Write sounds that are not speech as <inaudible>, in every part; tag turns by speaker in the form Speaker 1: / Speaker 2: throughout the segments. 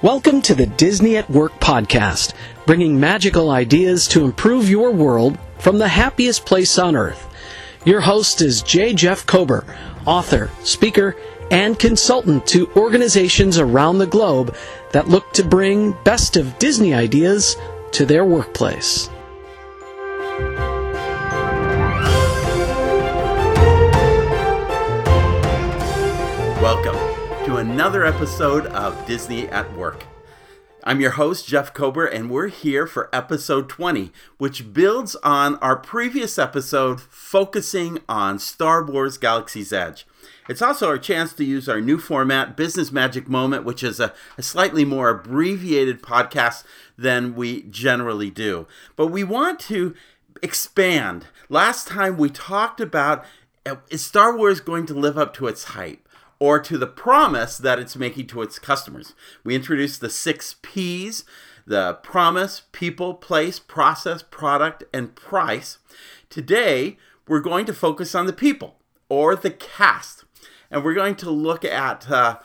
Speaker 1: Welcome to the Disney at Work podcast, bringing magical ideas to improve your world from the happiest place on earth. Your host is J. Jeff Kober, author, speaker, and consultant to organizations around the globe that look to bring best of Disney ideas to their workplace.
Speaker 2: Welcome to another episode of Disney at Work. I'm your host, Jeff Kober, and we're here for episode 20, which builds on our previous episode focusing on Star Wars Galaxy's Edge. It's also our chance to use our new format, Business Magic Moment, which is a, a, slightly more abbreviated podcast than we generally do. But we want to expand. Last time we talked about uh, is Star Wars going to live up to its hype? Or to the promise that it's making to its customers. We introduced the six P's the promise, people, place, process, product, and price. Today, we're going to focus on the people or the cast. And we're going to look at uh,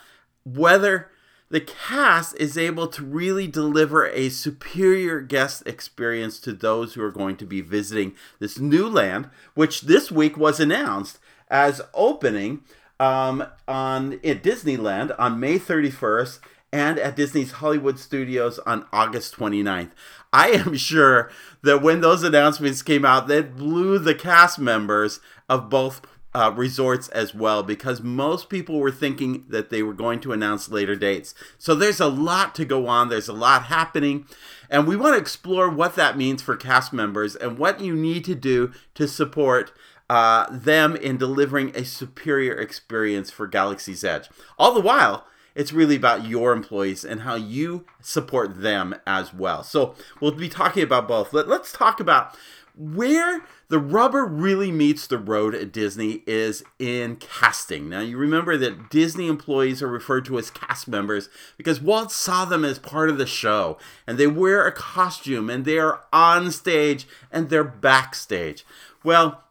Speaker 2: whether the cast is able to really deliver a superior guest experience to those who are going to be visiting this new land, which this week was announced as opening um, on at Disneyland on May 31st and at Disney's Hollywood Studios on August 29th. I am <laughs> sure that when those announcements came out, that blew the cast members of both uh, resorts as well because most people were thinking that they were going to announce later dates. So there's a lot to go on, there's a lot happening, and we want to explore what that means for cast members and what you need to do to support uh, them in delivering a superior experience for Galaxy's Edge. All the while, it's really about your employees and how you support them as well. So we'll be talking about both. Let, us talk about where the rubber really meets the road at Disney is in casting. Now, you remember that Disney employees are referred to as cast members because Walt saw them as part of the show and they wear a costume and they are on stage and they're backstage. Well,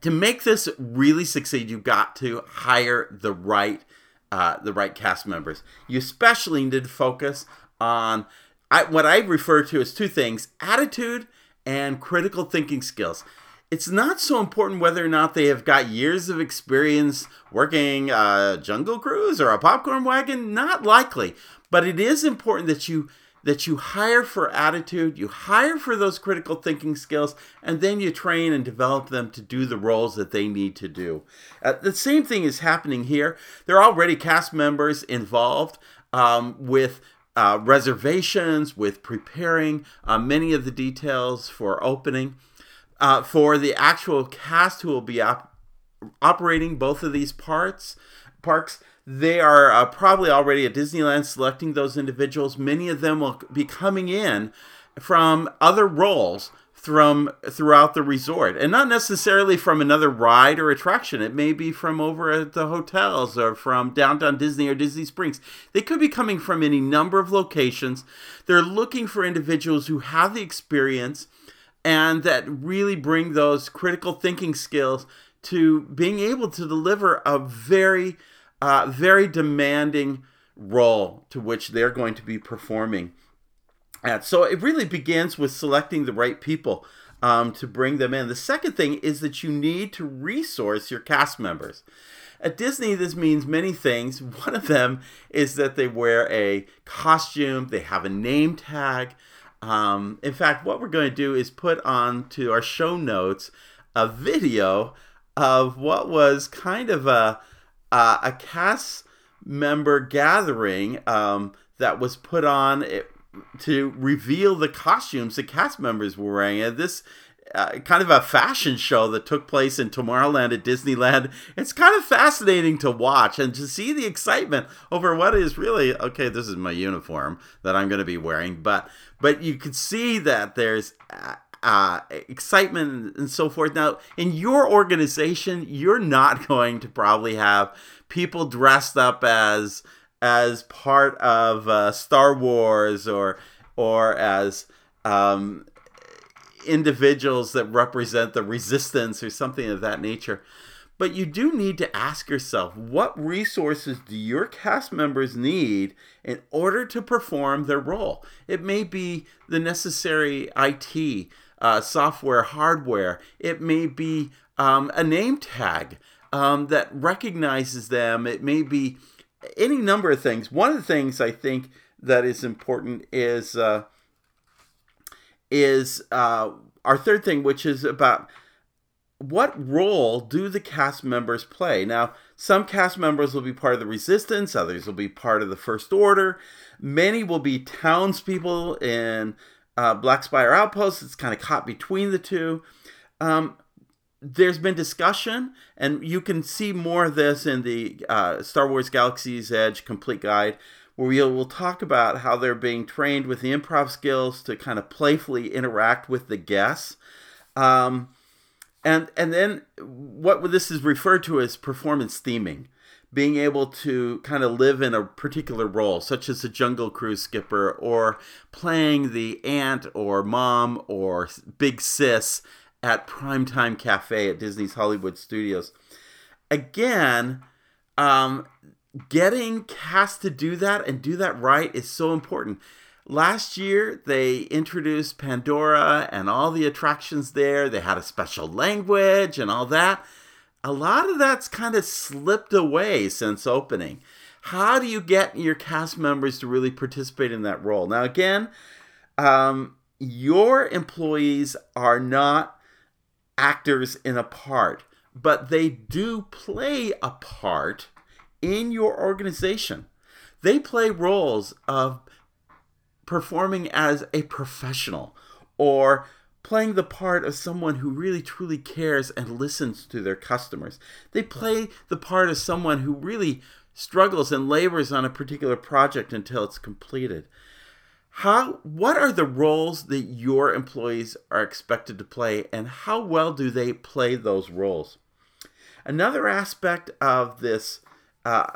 Speaker 2: to make this really succeed, you've got to hire the right uh, the right cast members. You especially need to focus on I, what I refer to as two things: attitude and critical thinking skills. It's not so important whether or not they have got years of experience working a jungle cruise or a popcorn wagon. Not likely, but it is important that you that you hire for attitude, you hire for those critical thinking skills, and then you train and develop them to do the roles that they need to do. Uh, the same thing is happening here. There are already cast members involved um, with uh, reservations, with preparing uh, many of the details for opening. Uh, for the actual cast who will be op- operating both of these parts parks, they are uh, probably already at Disneyland selecting those individuals. Many of them will be coming in from other roles from throughout the resort. And not necessarily from another ride or attraction. It may be from over at the hotels or from downtown disney or disney springs. They could be coming from any number of locations. They're looking for individuals who have the experience and that really bring those critical thinking skills to being able to deliver a very uh, very demanding role to which they're going to be performing at. So it really begins with selecting the right people um, to bring them in. The second thing is that you need to resource your cast members. At Disney, this means many things. <laughs> One of them is that they wear a costume, they have a name tag. Um, in fact, what we're going to do is put on to our show notes a video of what was kind of a uh, a cast member gathering um, that was put on to reveal the costumes the cast members were wearing. And this uh, kind of a fashion show that took place in Tomorrowland at Disneyland. It's kind of fascinating to watch and to see the excitement over what is really okay. This is my uniform that I'm going to be wearing, but but you could see that there's. Uh, excitement and so forth. Now, in your organization, you're not <laughs> going to probably have people dressed up as as part of uh, Star Wars or or as um, individuals that represent the resistance or something of that nature. But you do need to ask yourself what resources do your cast members need in order to perform their role? It may be the necessary IT, uh, software, hardware. It may be um, a name tag um, that recognizes them. It may be any number of things. One of the things I think that is important is uh, is uh, our third thing, which is about what role do the cast members play? Now, some cast members will be part of the resistance, others will be part of the First Order. Many will be townspeople in uh, Black Spire Outpost. It's kind of caught between the two. Um, there's been discussion, and you can see more of this in the uh, Star Wars Galaxy's Edge Complete Guide, where we will talk about how they're being trained with the improv skills to kind of playfully interact with the guests. Um, and and then what this is referred to as performance theming being able to kind of live in a particular role such as a jungle cruise skipper or playing the aunt or mom or big sis at primetime cafe at disney's hollywood studios. Again um, getting cast to do that and do that right is so important Last year, they introduced Pandora and all the attractions there. They had a special language and all that. A lot of that's kind of slipped away since opening. How do you get your cast members to really participate in that role? Now, again, um, your employees are not actors in a part, but they do play a part in your organization. They play roles of performing as a professional or playing the part of someone who really truly cares and listens to their customers. They play the part of someone who really struggles and labors on a particular project until it's completed. How what are the roles that your employees are expected to play and how well do they play those roles? Another aspect of this uh,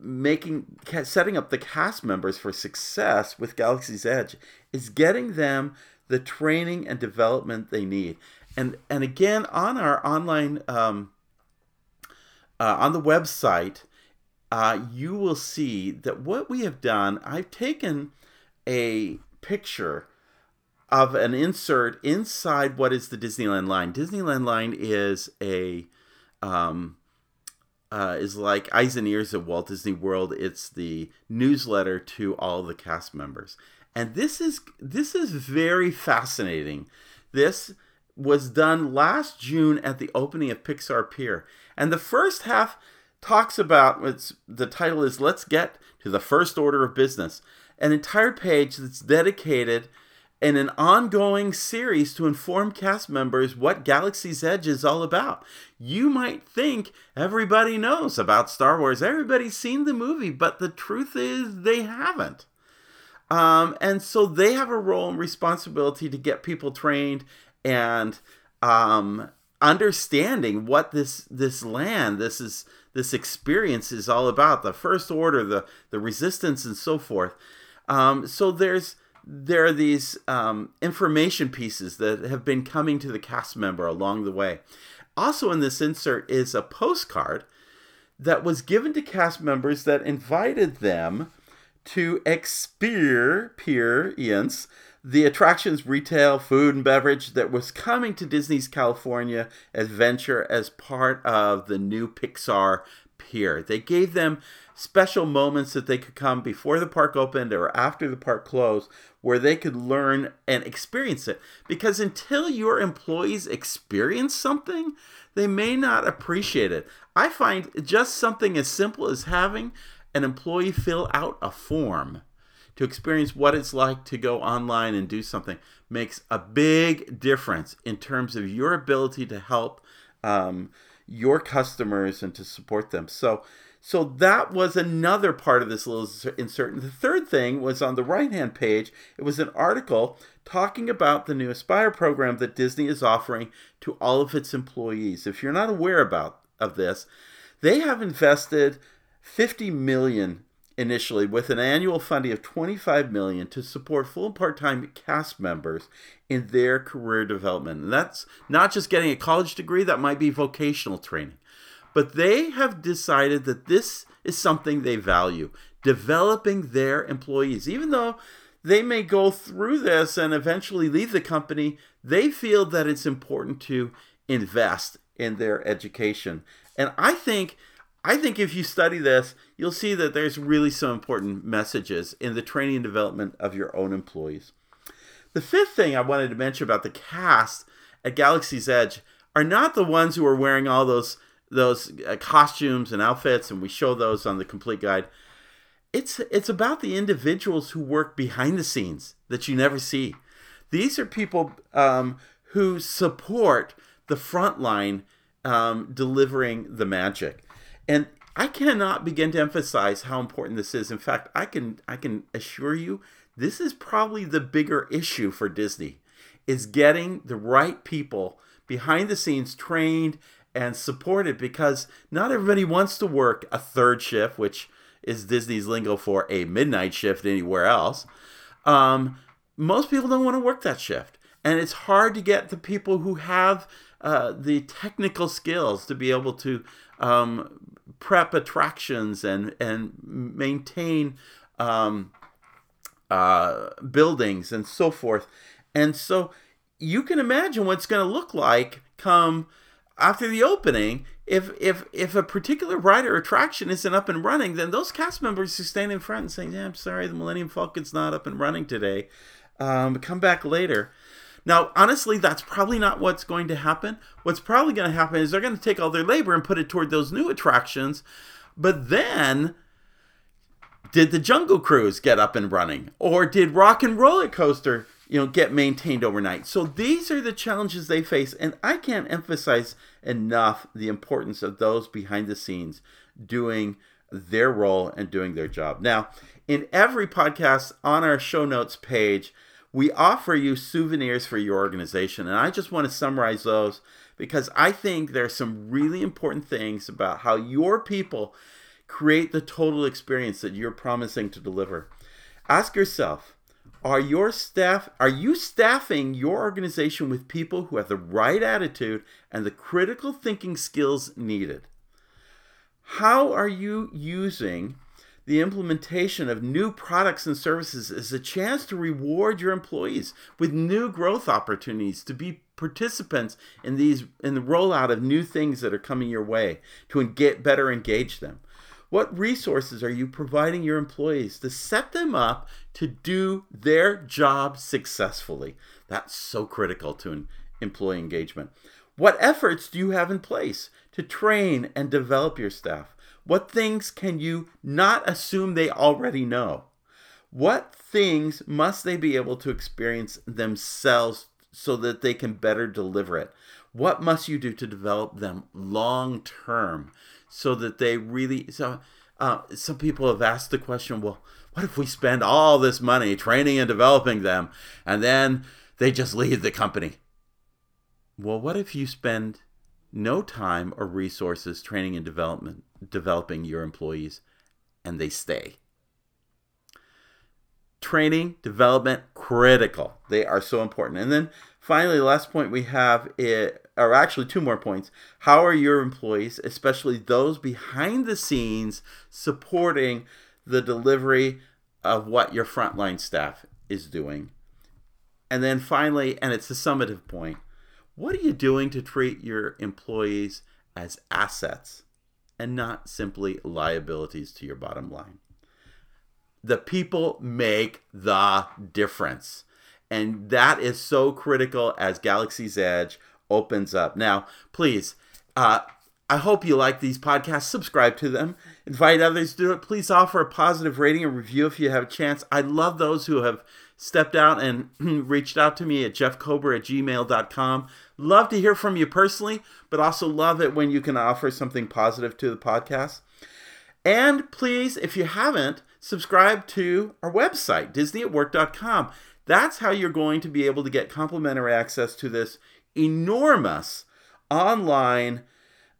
Speaker 2: making setting up the cast members for success with Galaxy's Edge is getting them the training and development they need. And and again on our online um, uh, on the website, uh, you will see that what we have done. I've taken a picture of an insert inside what is the Disneyland line. Disneyland line is a um, uh, is like Eyes and Ears of Walt Disney World. It's the newsletter to all the cast members, and this is this is very fascinating. This was done last June at the opening of Pixar Pier, and the first half talks about it's the title is "Let's Get to the First Order of Business," an entire page that's dedicated in an ongoing series to inform cast members what Galaxy's Edge is all about. You might think everybody knows about Star Wars, everybody's seen the movie, but the truth is they haven't. Um, and so they have a role and responsibility to get people trained and um, understanding what this this land, this is this experience is all about. The First Order, the the Resistance, and so forth. Um, so there's there are these um, information pieces that have been coming to the cast member along the way. Also, in this insert is a postcard that was given to cast members that invited them to experience the attractions, retail, food, and beverage that was coming to Disney's California adventure as part of the new Pixar Pier. They gave them special moments that they could come before the park opened or after the park closed where they could learn and experience it. Because until your employees experience something, they may not appreciate it. I find just something as simple as having an employee fill out a form to experience what it's like to go online and do something makes a big difference in terms of your ability to help um, your customers and to support them. So, so that was another part of this little insert. And the third thing was on the right hand page, it was an article talking about the new Aspire program that Disney is offering to all of its employees. If you're not aware about of this, they have invested 50 million initially with an annual funding of 25 million to support full and part-time cast members in their career development. And that's not just getting a college degree, that might be vocational training. But they have decided that this is something they value, developing their employees. Even though they may go through this and eventually leave the company, they feel that it's important to invest in their education. And I think I think if you study this, you'll see that there's really some important messages in the training and development of your own employees. The fifth thing I wanted to mention about the cast at Galaxy's Edge are not the ones who are wearing all those those uh, costumes and outfits, and we show those on the complete guide. It's it's about the individuals who work behind the scenes that you never see. These are people um, who support the front line um, delivering the magic. And I cannot begin to emphasize how important this is. In fact, I can I can assure you this is probably the bigger issue for Disney is getting the right people behind the scenes trained and supported because not everybody wants to work a third shift, which is Disney's lingo for a midnight shift anywhere else. Um, most people don't want to work that shift. And it's hard to get the people who have uh, the technical skills to be able to um, prep attractions and and maintain um, uh, buildings and so forth. And so you can imagine what it's going to look like come after the opening. If if if a particular ride or attraction isn't up and running, then those cast members who stand in front and saying, "Yeah, I'm sorry, the Millennium Falcon's not up and running today. Um, come back later." Now, honestly, that's probably not what's going to happen. What's probably going to happen is they're going to take all their labor and put it toward those new attractions. But then, did the Jungle Cruise get up and running? Or did Rock and Roller Coaster, you know, get maintained overnight? So these are the challenges they face. And I can't emphasize enough the importance of those behind the scenes doing their role and doing their job. Now, in every podcast on our show notes page, we offer you souvenirs for your organization. And I just want to summarize those because I think there's some really important things about how your people create the total experience that you're promising to deliver. Ask yourself, are your staff are you staffing your organization with people who have the right attitude and the critical thinking skills needed? How are you using the implementation of new products and services is a chance to reward your employees with new growth opportunities to be participants in these in the rollout of new things that are coming your way to get better engage them. What resources are you providing your employees to set them up to do their job successfully? That's so critical to employee engagement. What efforts do you have in place to train and develop your staff what things can you not assume they already know? What things must they be able to experience themselves so that they can better deliver it? What must you do to develop them long term so that they really so uh, some people have asked the question, well, what if we spend all this money training and developing them and then they just leave the company? Well, what if you spend no time or resources training and development developing your employees and they stay. Training development critical. They are so important. And then finally the last point we have it or actually two more points. How are your employees especially those behind the scenes supporting the delivery of what your frontline staff is doing? And then finally and it's the summative point what are you doing to treat your employees as assets and not simply liabilities to your bottom line? The people make the difference. And that is so critical as Galaxy's Edge opens up. Now, please, uh, I hope you like these podcasts. Subscribe to them. Invite others to do it. Please offer a positive rating and review if you have a chance. I love those who have stepped out and <clears throat> reached out to me at jeffkober at gmail.com. Love to hear from you personally, but also love it when you can offer something positive to the podcast. And please, if you haven't, subscribe to our website, disneyatwork.com. That's how you're going to be able to get complimentary access to this enormous online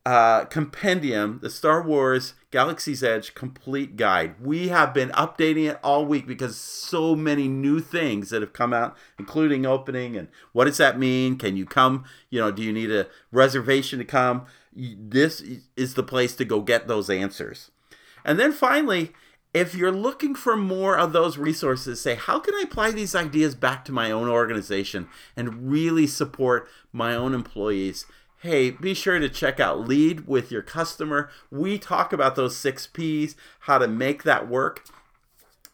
Speaker 2: uh, compendium, the Star Wars Galaxy's Edge complete guide. We have been updating it all week because so many new things that have come out, including opening and what does that mean? Can you come? You know, do you need a reservation to come? This is the place to go get those answers. And then finally, if you're looking for more of those resources, say, how can I apply these ideas back to my own organization and really support my own employees? Hey, be sure to check out Lead with Your Customer. We talk about those six P's, how to make that work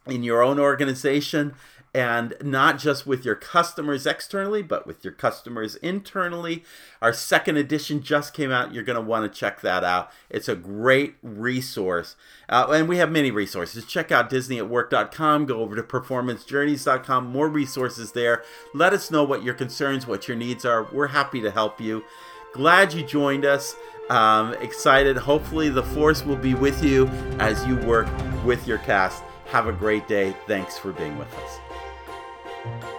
Speaker 2: in your own organization and not just with your customers externally, but with your customers internally. Our second edition just came out. You're going to want to check that out. It's a great resource. Uh, and we have many resources. Check out disneyatwork.com, go over to performancejourneys.com, more resources there. Let us know what your concerns, what your needs are. We're happy to help you. Glad you joined us. Um, excited. Hopefully, the force will be with you as you work with your cast. Have a great day. Thanks for being with us.